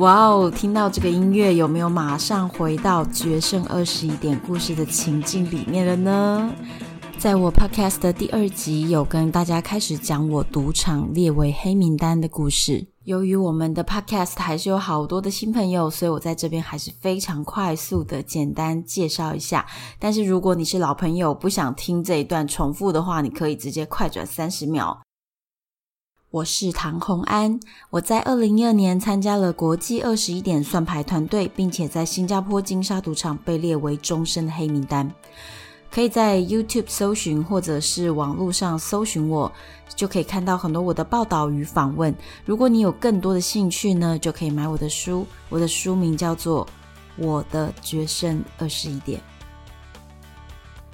哇哦！听到这个音乐，有没有马上回到《决胜二十一点》故事的情境里面了呢？在我 Podcast 的第二集，有跟大家开始讲我赌场列为黑名单的故事。由于我们的 Podcast 还是有好多的新朋友，所以我在这边还是非常快速的简单介绍一下。但是如果你是老朋友，不想听这一段重复的话，你可以直接快转三十秒。我是唐洪安，我在二零一二年参加了国际二十一点算牌团队，并且在新加坡金沙赌场被列为终身的黑名单。可以在 YouTube 搜寻或者是网络上搜寻我，就可以看到很多我的报道与访问。如果你有更多的兴趣呢，就可以买我的书，我的书名叫做《我的决胜二十一点》。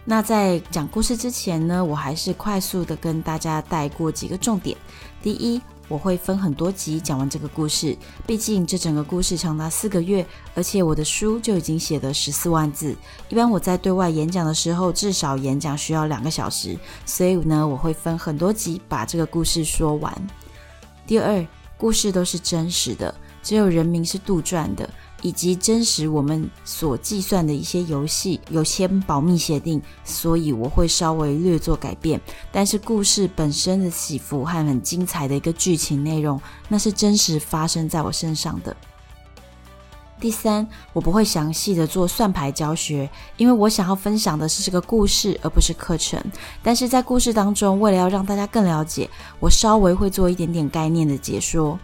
那在讲故事之前呢，我还是快速的跟大家带过几个重点。第一，我会分很多集讲完这个故事，毕竟这整个故事长达四个月，而且我的书就已经写了十四万字。一般我在对外演讲的时候，至少演讲需要两个小时，所以呢，我会分很多集把这个故事说完。第二，故事都是真实的，只有人名是杜撰的。以及真实我们所计算的一些游戏有些保密协定，所以我会稍微略做改变。但是故事本身的起伏和很精彩的一个剧情内容，那是真实发生在我身上的。第三，我不会详细的做算牌教学，因为我想要分享的是这个故事，而不是课程。但是在故事当中，为了要让大家更了解，我稍微会做一点点概念的解说。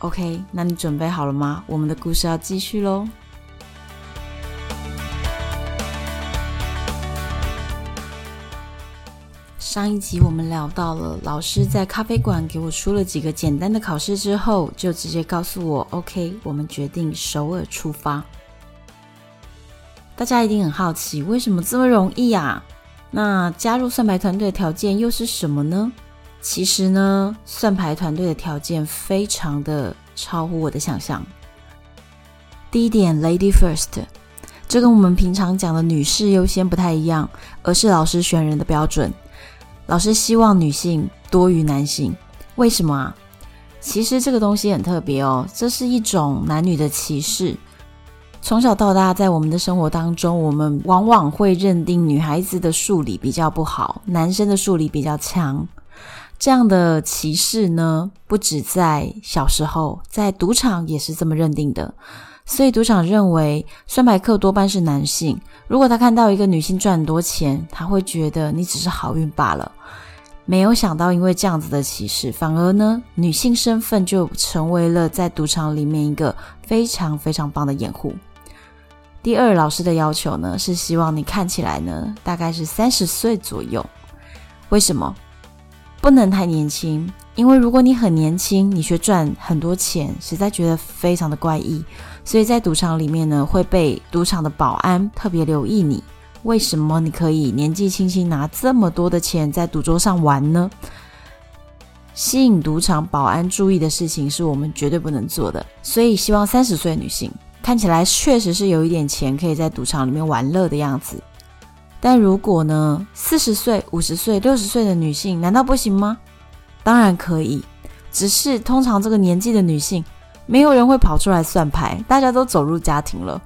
OK，那你准备好了吗？我们的故事要继续喽。上一集我们聊到了，老师在咖啡馆给我出了几个简单的考试之后，就直接告诉我：“OK，我们决定首尔出发。”大家一定很好奇，为什么这么容易啊？那加入算牌团队的条件又是什么呢？其实呢，算牌团队的条件非常的超乎我的想象。第一点，Lady First，这跟我们平常讲的女士优先不太一样，而是老师选人的标准。老师希望女性多于男性，为什么啊？其实这个东西很特别哦，这是一种男女的歧视。从小到大，在我们的生活当中，我们往往会认定女孩子的数理比较不好，男生的数理比较强。这样的歧视呢，不止在小时候，在赌场也是这么认定的。所以赌场认为算牌客多半是男性。如果他看到一个女性赚很多钱，他会觉得你只是好运罢了。没有想到，因为这样子的歧视，反而呢，女性身份就成为了在赌场里面一个非常非常棒的掩护。第二，老师的要求呢，是希望你看起来呢，大概是三十岁左右。为什么？不能太年轻，因为如果你很年轻，你却赚很多钱，实在觉得非常的怪异。所以在赌场里面呢，会被赌场的保安特别留意你。为什么你可以年纪轻轻拿这么多的钱在赌桌上玩呢？吸引赌场保安注意的事情是我们绝对不能做的。所以希望三十岁女性看起来确实是有一点钱，可以在赌场里面玩乐的样子。但如果呢，四十岁、五十岁、六十岁的女性，难道不行吗？当然可以，只是通常这个年纪的女性，没有人会跑出来算牌，大家都走入家庭了，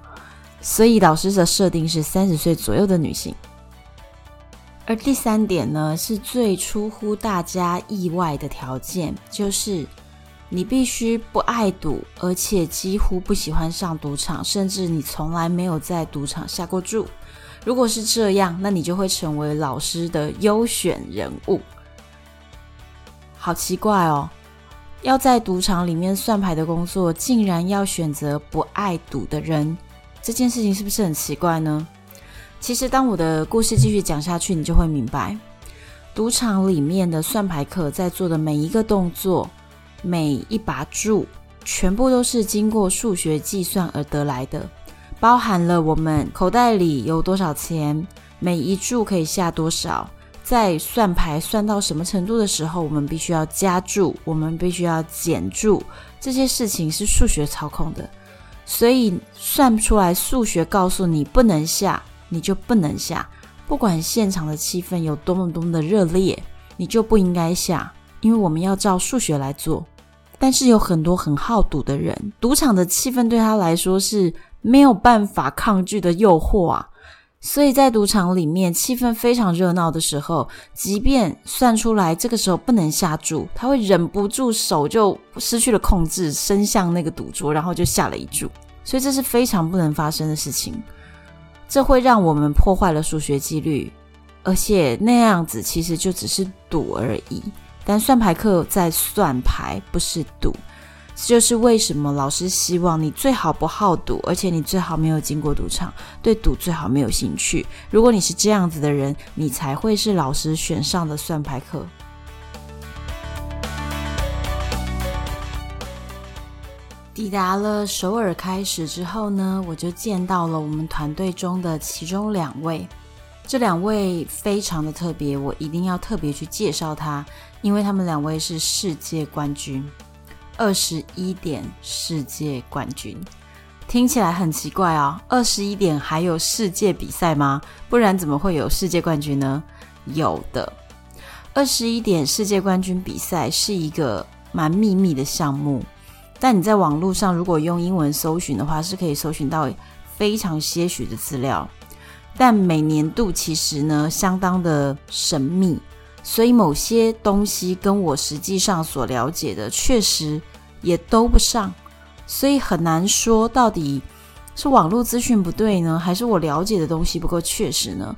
所以老师的设定是三十岁左右的女性。而第三点呢，是最出乎大家意外的条件，就是你必须不爱赌，而且几乎不喜欢上赌场，甚至你从来没有在赌场下过注。如果是这样，那你就会成为老师的优选人物。好奇怪哦，要在赌场里面算牌的工作，竟然要选择不爱赌的人，这件事情是不是很奇怪呢？其实，当我的故事继续讲下去，你就会明白，赌场里面的算牌客在做的每一个动作，每一把注，全部都是经过数学计算而得来的，包含了我们口袋里有多少钱，每一注可以下多少，在算牌算到什么程度的时候，我们必须要加注，我们必须要减注，这些事情是数学操控的，所以算不出来，数学告诉你不能下。你就不能下，不管现场的气氛有多么多么的热烈，你就不应该下，因为我们要照数学来做。但是有很多很好赌的人，赌场的气氛对他来说是没有办法抗拒的诱惑啊，所以在赌场里面气氛非常热闹的时候，即便算出来这个时候不能下注，他会忍不住手就失去了控制，伸向那个赌桌，然后就下了一注，所以这是非常不能发生的事情。这会让我们破坏了数学纪律，而且那样子其实就只是赌而已。但算牌客在算牌，不是赌。这就是为什么老师希望你最好不好赌，而且你最好没有经过赌场，对赌最好没有兴趣。如果你是这样子的人，你才会是老师选上的算牌客。抵达了首尔开始之后呢，我就见到了我们团队中的其中两位，这两位非常的特别，我一定要特别去介绍他，因为他们两位是世界冠军，二十一点世界冠军，听起来很奇怪啊，二十一点还有世界比赛吗？不然怎么会有世界冠军呢？有的，二十一点世界冠军比赛是一个蛮秘密的项目。但你在网络上如果用英文搜寻的话，是可以搜寻到非常些许的资料。但每年度其实呢，相当的神秘，所以某些东西跟我实际上所了解的确实也都不上，所以很难说到底是网络资讯不对呢，还是我了解的东西不够确实呢？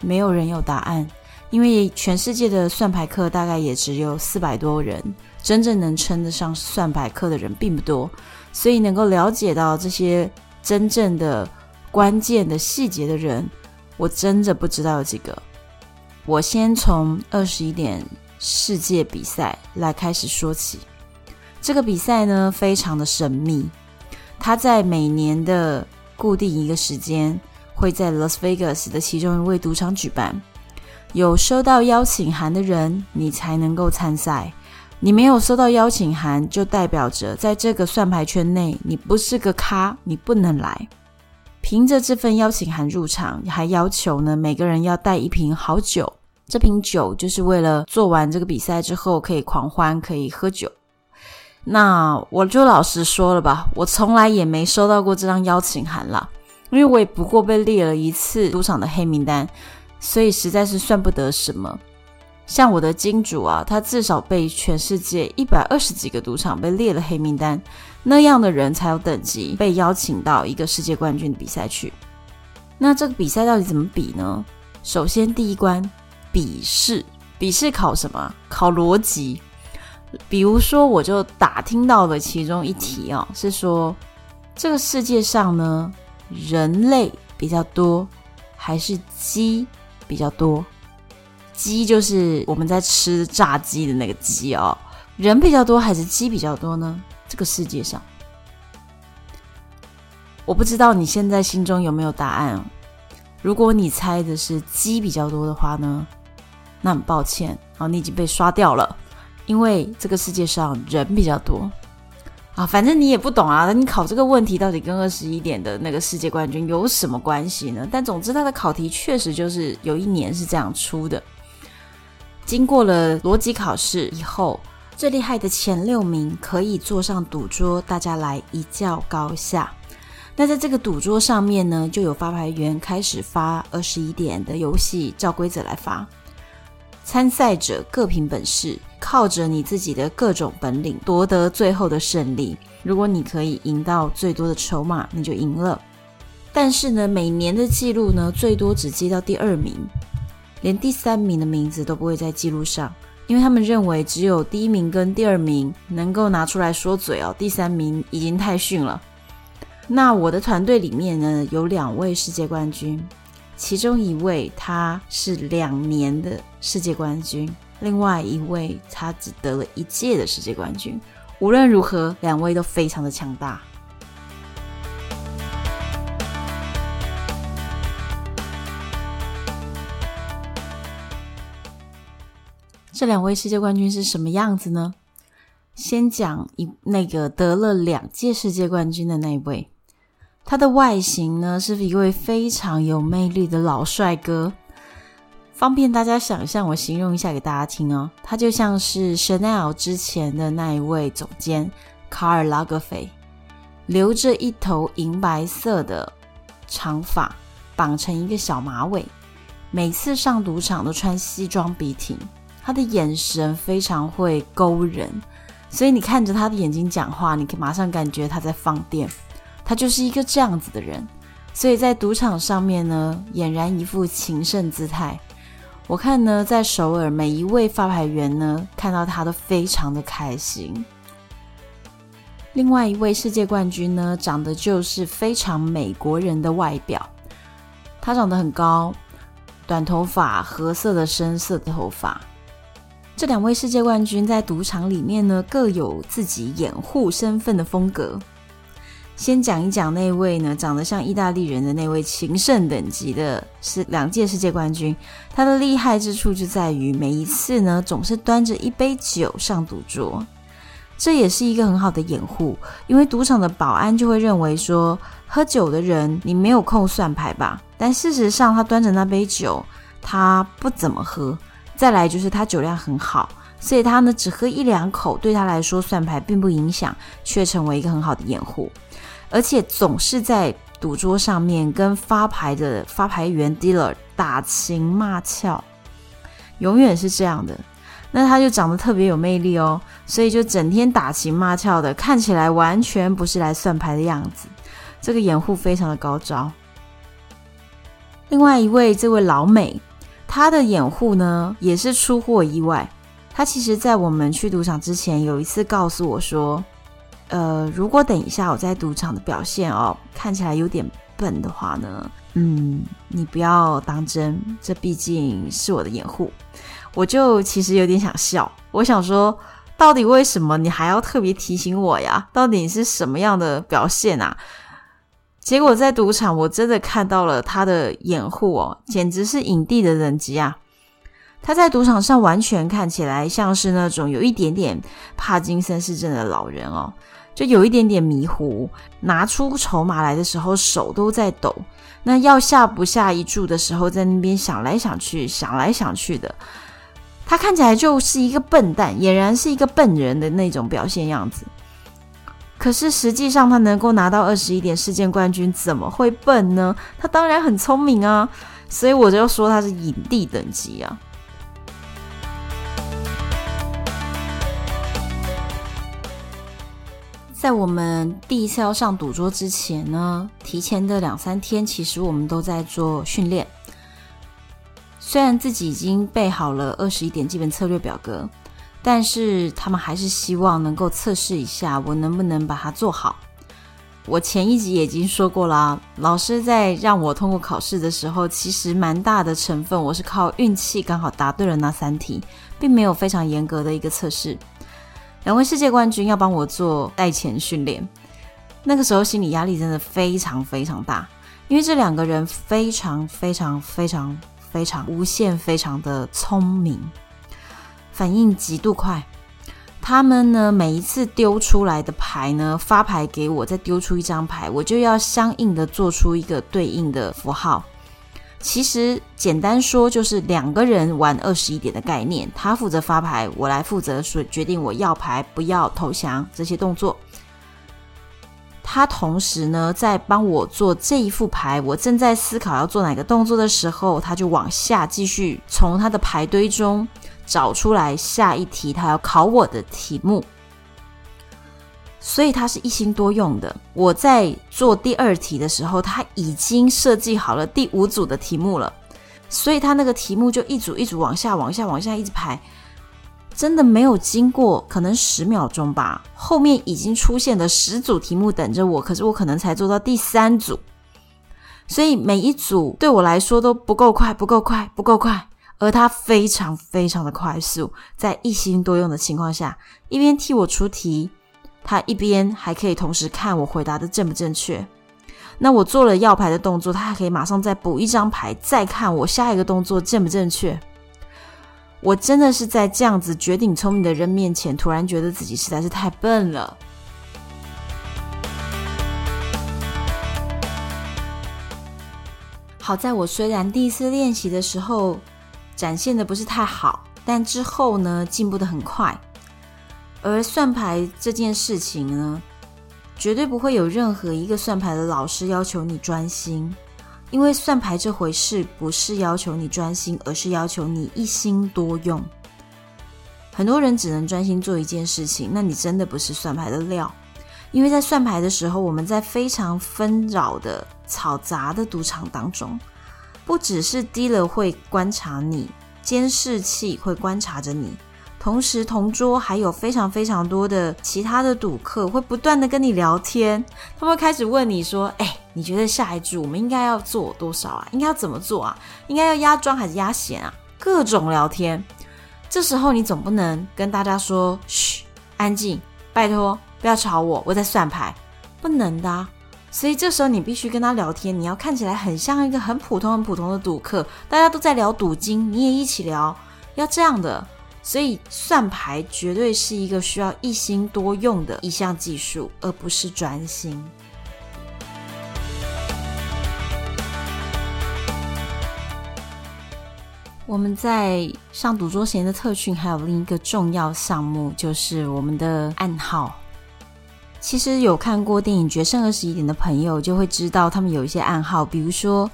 没有人有答案。因为全世界的算牌课大概也只有四百多人，真正能称得上算牌课的人并不多，所以能够了解到这些真正的关键的细节的人，我真的不知道有几个。我先从二十一点世界比赛来开始说起。这个比赛呢，非常的神秘，它在每年的固定一个时间会在 Las Vegas 的其中一位赌场举办。有收到邀请函的人，你才能够参赛。你没有收到邀请函，就代表着在这个算牌圈内，你不是个咖，你不能来。凭着这份邀请函入场，还要求呢，每个人要带一瓶好酒。这瓶酒就是为了做完这个比赛之后可以狂欢，可以喝酒。那我就老实说了吧，我从来也没收到过这张邀请函啦，因为我也不过被列了一次赌场的黑名单。所以实在是算不得什么，像我的金主啊，他至少被全世界一百二十几个赌场被列了黑名单，那样的人才有等级被邀请到一个世界冠军的比赛去。那这个比赛到底怎么比呢？首先第一关笔试，笔试考什么？考逻辑。比如说，我就打听到了其中一题哦，是说这个世界上呢，人类比较多还是鸡？比较多，鸡就是我们在吃炸鸡的那个鸡哦。人比较多还是鸡比较多呢？这个世界上，我不知道你现在心中有没有答案。如果你猜的是鸡比较多的话呢，那很抱歉啊，你已经被刷掉了，因为这个世界上人比较多。啊，反正你也不懂啊，你考这个问题到底跟二十一点的那个世界冠军有什么关系呢？但总之，他的考题确实就是有一年是这样出的。经过了逻辑考试以后，最厉害的前六名可以坐上赌桌，大家来一较高下。那在这个赌桌上面呢，就有发牌员开始发二十一点的游戏，照规则来发。参赛者各凭本事，靠着你自己的各种本领夺得最后的胜利。如果你可以赢到最多的筹码，你就赢了。但是呢，每年的记录呢，最多只记到第二名，连第三名的名字都不会在记录上，因为他们认为只有第一名跟第二名能够拿出来说嘴哦，第三名已经太逊了。那我的团队里面呢，有两位世界冠军，其中一位他是两年的世界冠军，另外一位他只得了一届的世界冠军。无论如何，两位都非常的强大。这两位世界冠军是什么样子呢？先讲一那个得了两届世界冠军的那一位。他的外形呢，是一位非常有魅力的老帅哥，方便大家想象，我形容一下给大家听哦。他就像是 Chanel 之前的那一位总监卡尔拉格菲，留着一头银白色的长发，绑成一个小马尾，每次上赌场都穿西装笔挺，他的眼神非常会勾人，所以你看着他的眼睛讲话，你可以马上感觉他在放电。他就是一个这样子的人，所以在赌场上面呢，俨然一副情圣姿态。我看呢，在首尔每一位发牌员呢，看到他都非常的开心。另外一位世界冠军呢，长得就是非常美国人的外表，他长得很高，短头发，褐色的深色的头发。这两位世界冠军在赌场里面呢，各有自己掩护身份的风格。先讲一讲那位呢，长得像意大利人的那位情圣等级的，是两届世界冠军。他的厉害之处就在于每一次呢，总是端着一杯酒上赌桌，这也是一个很好的掩护，因为赌场的保安就会认为说，喝酒的人你没有空算牌吧？但事实上，他端着那杯酒，他不怎么喝。再来就是他酒量很好，所以他呢只喝一两口，对他来说算牌并不影响，却成为一个很好的掩护。而且总是在赌桌上面跟发牌的发牌员 dealer 打情骂俏，永远是这样的。那他就长得特别有魅力哦，所以就整天打情骂俏的，看起来完全不是来算牌的样子。这个掩护非常的高招。另外一位这位老美，他的掩护呢也是出乎我意外。他其实在我们去赌场之前，有一次告诉我说。呃，如果等一下我在赌场的表现哦，看起来有点笨的话呢，嗯，你不要当真，这毕竟是我的掩护。我就其实有点想笑，我想说，到底为什么你还要特别提醒我呀？到底是什么样的表现啊？结果在赌场，我真的看到了他的掩护哦，简直是影帝的等级啊！他在赌场上完全看起来像是那种有一点点帕金森氏症的老人哦。就有一点点迷糊，拿出筹码来的时候手都在抖，那要下不下一注的时候，在那边想来想去，想来想去的，他看起来就是一个笨蛋，俨然是一个笨人的那种表现样子。可是实际上，他能够拿到二十一点世界冠军，怎么会笨呢？他当然很聪明啊，所以我就说他是影帝等级啊。在我们第一次要上赌桌之前呢，提前的两三天，其实我们都在做训练。虽然自己已经备好了二十一点基本策略表格，但是他们还是希望能够测试一下我能不能把它做好。我前一集也已经说过啦，老师在让我通过考试的时候，其实蛮大的成分我是靠运气，刚好答对了那三题，并没有非常严格的一个测试。两位世界冠军要帮我做赛前训练，那个时候心理压力真的非常非常大，因为这两个人非常非常非常非常无限非常的聪明，反应极度快。他们呢，每一次丢出来的牌呢，发牌给我，再丢出一张牌，我就要相应的做出一个对应的符号。其实简单说就是两个人玩二十一点的概念，他负责发牌，我来负责说决定我要牌不要投降这些动作。他同时呢在帮我做这一副牌，我正在思考要做哪个动作的时候，他就往下继续从他的牌堆中找出来下一题他要考我的题目。所以他是一心多用的。我在做第二题的时候，他已经设计好了第五组的题目了，所以他那个题目就一组一组往下、往下、往下一直排。真的没有经过可能十秒钟吧，后面已经出现了十组题目等着我，可是我可能才做到第三组，所以每一组对我来说都不够快，不够快，不够快。而他非常非常的快速，在一心多用的情况下，一边替我出题，他一边还可以同时看我回答的正不正确。那我做了要牌的动作，他还可以马上再补一张牌，再看我下一个动作正不正确。我真的是在这样子绝顶聪明的人面前，突然觉得自己实在是太笨了。好在我虽然第一次练习的时候展现的不是太好，但之后呢，进步的很快。而算牌这件事情呢，绝对不会有任何一个算牌的老师要求你专心，因为算牌这回事不是要求你专心，而是要求你一心多用。很多人只能专心做一件事情，那你真的不是算牌的料。因为在算牌的时候，我们在非常纷扰的、嘈杂的赌场当中，不只是 dealer 会观察你，监视器会观察着你。同时，同桌还有非常非常多的其他的赌客会不断的跟你聊天，他们会开始问你说：“哎，你觉得下一注我们应该要做多少啊？应该要怎么做啊？应该要压庄还是压闲啊？”各种聊天，这时候你总不能跟大家说：“嘘，安静，拜托，不要吵我，我在算牌。”不能的啊。所以这时候你必须跟他聊天，你要看起来很像一个很普通很普通的赌客，大家都在聊赌金，你也一起聊，要这样的。所以算牌绝对是一个需要一心多用的一项技术，而不是专心。我们在上赌桌前的特训还有另一个重要项目，就是我们的暗号。其实有看过电影《决胜二十一点》的朋友就会知道，他们有一些暗号，比如说。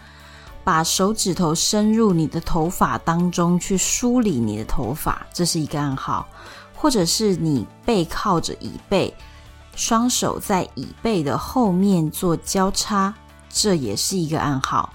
把手指头伸入你的头发当中去梳理你的头发，这是一个暗号；或者是你背靠着椅背，双手在椅背的后面做交叉，这也是一个暗号。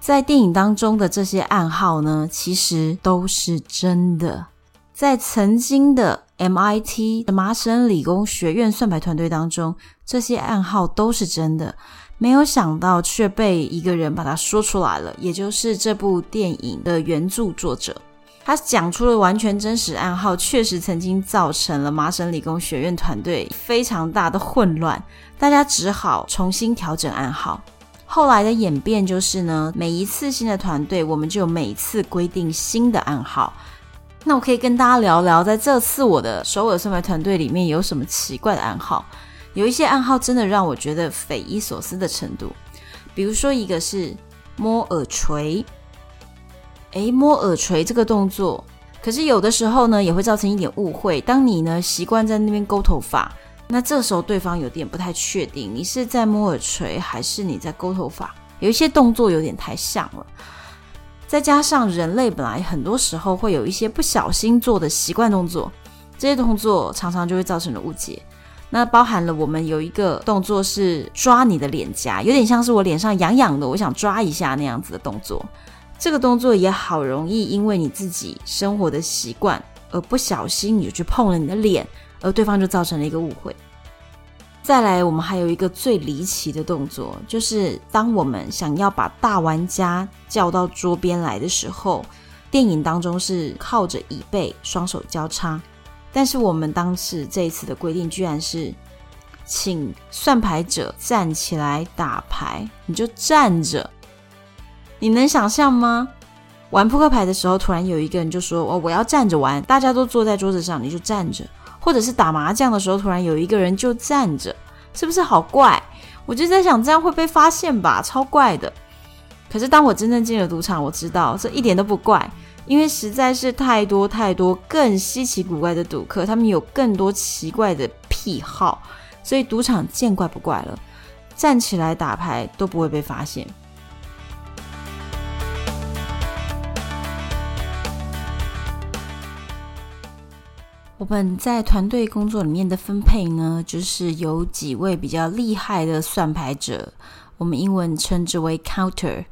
在电影当中的这些暗号呢，其实都是真的。在曾经的 MIT 麻省理工学院算牌团队当中，这些暗号都是真的。没有想到，却被一个人把它说出来了，也就是这部电影的原著作者。他讲出了完全真实暗号，确实曾经造成了麻省理工学院团队非常大的混乱，大家只好重新调整暗号。后来的演变就是呢，每一次新的团队，我们就每次规定新的暗号。那我可以跟大家聊聊，在这次我的首尔算牌团队里面有什么奇怪的暗号。有一些暗号真的让我觉得匪夷所思的程度，比如说一个是摸耳垂，诶，摸耳垂这个动作，可是有的时候呢也会造成一点误会。当你呢习惯在那边勾头发，那这时候对方有点不太确定你是在摸耳垂还是你在勾头发，有一些动作有点太像了。再加上人类本来很多时候会有一些不小心做的习惯动作，这些动作常常就会造成了误解。那包含了我们有一个动作是抓你的脸颊，有点像是我脸上痒痒的，我想抓一下那样子的动作。这个动作也好容易因为你自己生活的习惯而不小心你就去碰了你的脸，而对方就造成了一个误会。再来，我们还有一个最离奇的动作，就是当我们想要把大玩家叫到桌边来的时候，电影当中是靠着椅背，双手交叉。但是我们当时这一次的规定居然是，请算牌者站起来打牌，你就站着。你能想象吗？玩扑克牌的时候，突然有一个人就说：“哦，我要站着玩。”大家都坐在桌子上，你就站着。或者是打麻将的时候，突然有一个人就站着，是不是好怪？我就在想，这样会被发现吧，超怪的。可是当我真正进了赌场，我知道这一点都不怪。因为实在是太多太多更稀奇古怪的赌客，他们有更多奇怪的癖好，所以赌场见怪不怪了，站起来打牌都不会被发现。我们在团队工作里面的分配呢，就是有几位比较厉害的算牌者，我们英文称之为 counter。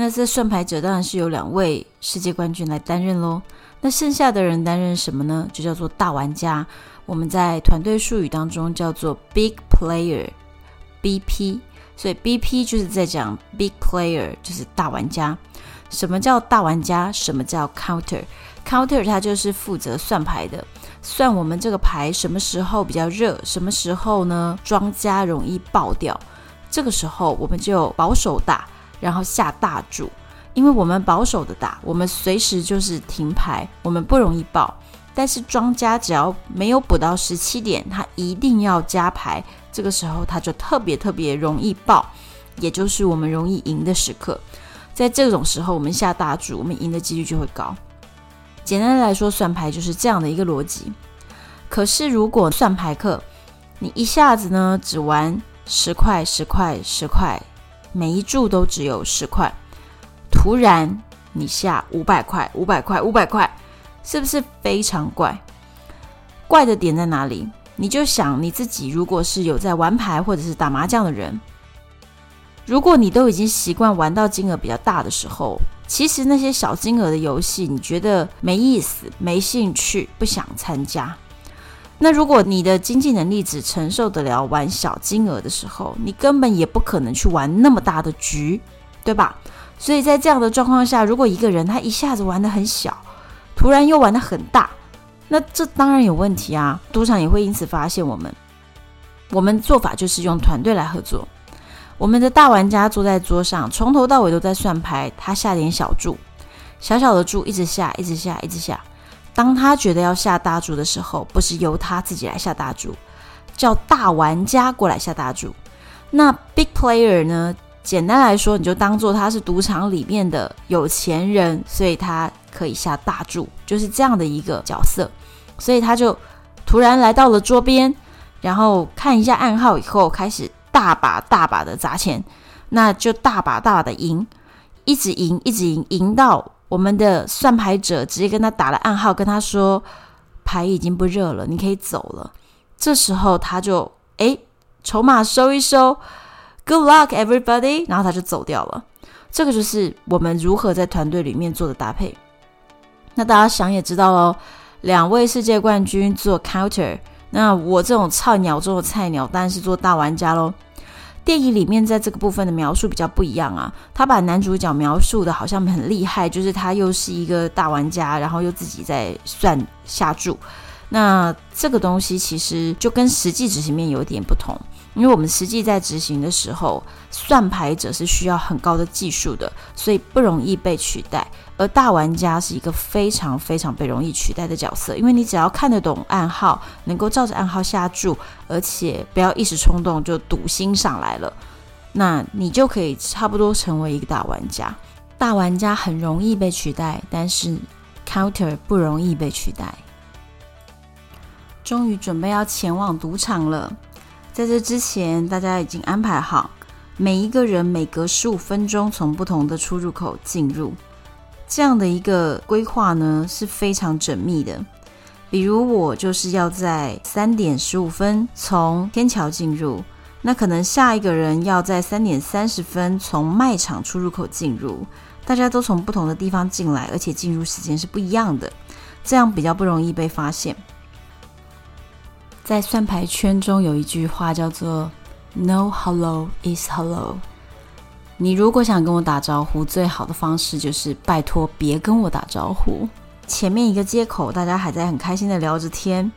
那这算牌者当然是由两位世界冠军来担任喽。那剩下的人担任什么呢？就叫做大玩家。我们在团队术语当中叫做 Big Player，BP。所以 BP 就是在讲 Big Player，就是大玩家。什么叫大玩家？什么叫 Counter？Counter 它就是负责算牌的，算我们这个牌什么时候比较热，什么时候呢庄家容易爆掉。这个时候我们就保守打，然后下大注，因为我们保守的打，我们随时就是停牌，我们不容易爆。但是庄家只要没有补到十七点，他一定要加牌，这个时候他就特别特别容易爆，也就是我们容易赢的时刻。在这种时候，我们下大注，我们赢的几率就会高。简单的来说，算牌就是这样的一个逻辑。可是如果算牌客，你一下子呢只玩。十块，十块，十块，每一注都只有十块。突然你下五百块，五百块，五百块，是不是非常怪？怪的点在哪里？你就想你自己，如果是有在玩牌或者是打麻将的人，如果你都已经习惯玩到金额比较大的时候，其实那些小金额的游戏，你觉得没意思、没兴趣、不想参加。那如果你的经济能力只承受得了玩小金额的时候，你根本也不可能去玩那么大的局，对吧？所以在这样的状况下，如果一个人他一下子玩得很小，突然又玩得很大，那这当然有问题啊！赌场也会因此发现我们。我们做法就是用团队来合作。我们的大玩家坐在桌上，从头到尾都在算牌，他下点小注，小小的注一直下，一直下，一直下。当他觉得要下大注的时候，不是由他自己来下大注，叫大玩家过来下大注。那 big player 呢？简单来说，你就当做他是赌场里面的有钱人，所以他可以下大注，就是这样的一个角色。所以他就突然来到了桌边，然后看一下暗号以后，开始大把大把的砸钱，那就大把大把的赢，一直赢，一直赢，赢到。我们的算牌者直接跟他打了暗号，跟他说牌已经不热了，你可以走了。这时候他就诶，筹码收一收，Good luck everybody，然后他就走掉了。这个就是我们如何在团队里面做的搭配。那大家想也知道喽，两位世界冠军做 counter，那我这种菜鸟中的菜鸟当然是做大玩家喽。电影里面在这个部分的描述比较不一样啊，他把男主角描述的好像很厉害，就是他又是一个大玩家，然后又自己在算下注。那这个东西其实就跟实际执行面有点不同。因为我们实际在执行的时候，算牌者是需要很高的技术的，所以不容易被取代。而大玩家是一个非常非常被容易取代的角色，因为你只要看得懂暗号，能够照着暗号下注，而且不要一时冲动就赌心上来了，那你就可以差不多成为一个大玩家。大玩家很容易被取代，但是 counter 不容易被取代。终于准备要前往赌场了。在这之前，大家已经安排好，每一个人每隔十五分钟从不同的出入口进入，这样的一个规划呢是非常缜密的。比如我就是要在三点十五分从天桥进入，那可能下一个人要在三点三十分从卖场出入口进入，大家都从不同的地方进来，而且进入时间是不一样的，这样比较不容易被发现。在算牌圈中有一句话叫做 “No hello is hello”。你如果想跟我打招呼，最好的方式就是拜托别跟我打招呼。前面一个街口，大家还在很开心的聊着天，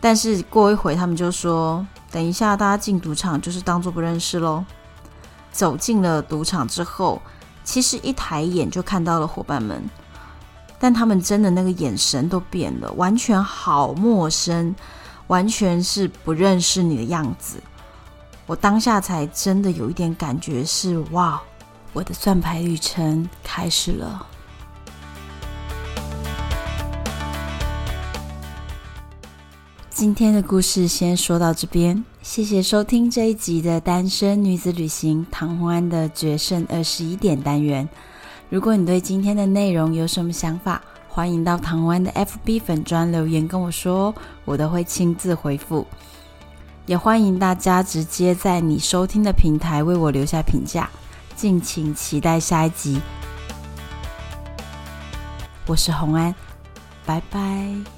但是过一会他们就说：“等一下，大家进赌场就是当做不认识喽。”走进了赌场之后，其实一抬眼就看到了伙伴们，但他们真的那个眼神都变了，完全好陌生。完全是不认识你的样子，我当下才真的有一点感觉是哇，我的算牌旅程开始了。今天的故事先说到这边，谢谢收听这一集的单身女子旅行唐红安的决胜二十一点单元。如果你对今天的内容有什么想法，欢迎到台湾的 FB 粉砖留言跟我说，我都会亲自回复。也欢迎大家直接在你收听的平台为我留下评价。敬请期待下一集，我是红安，拜拜。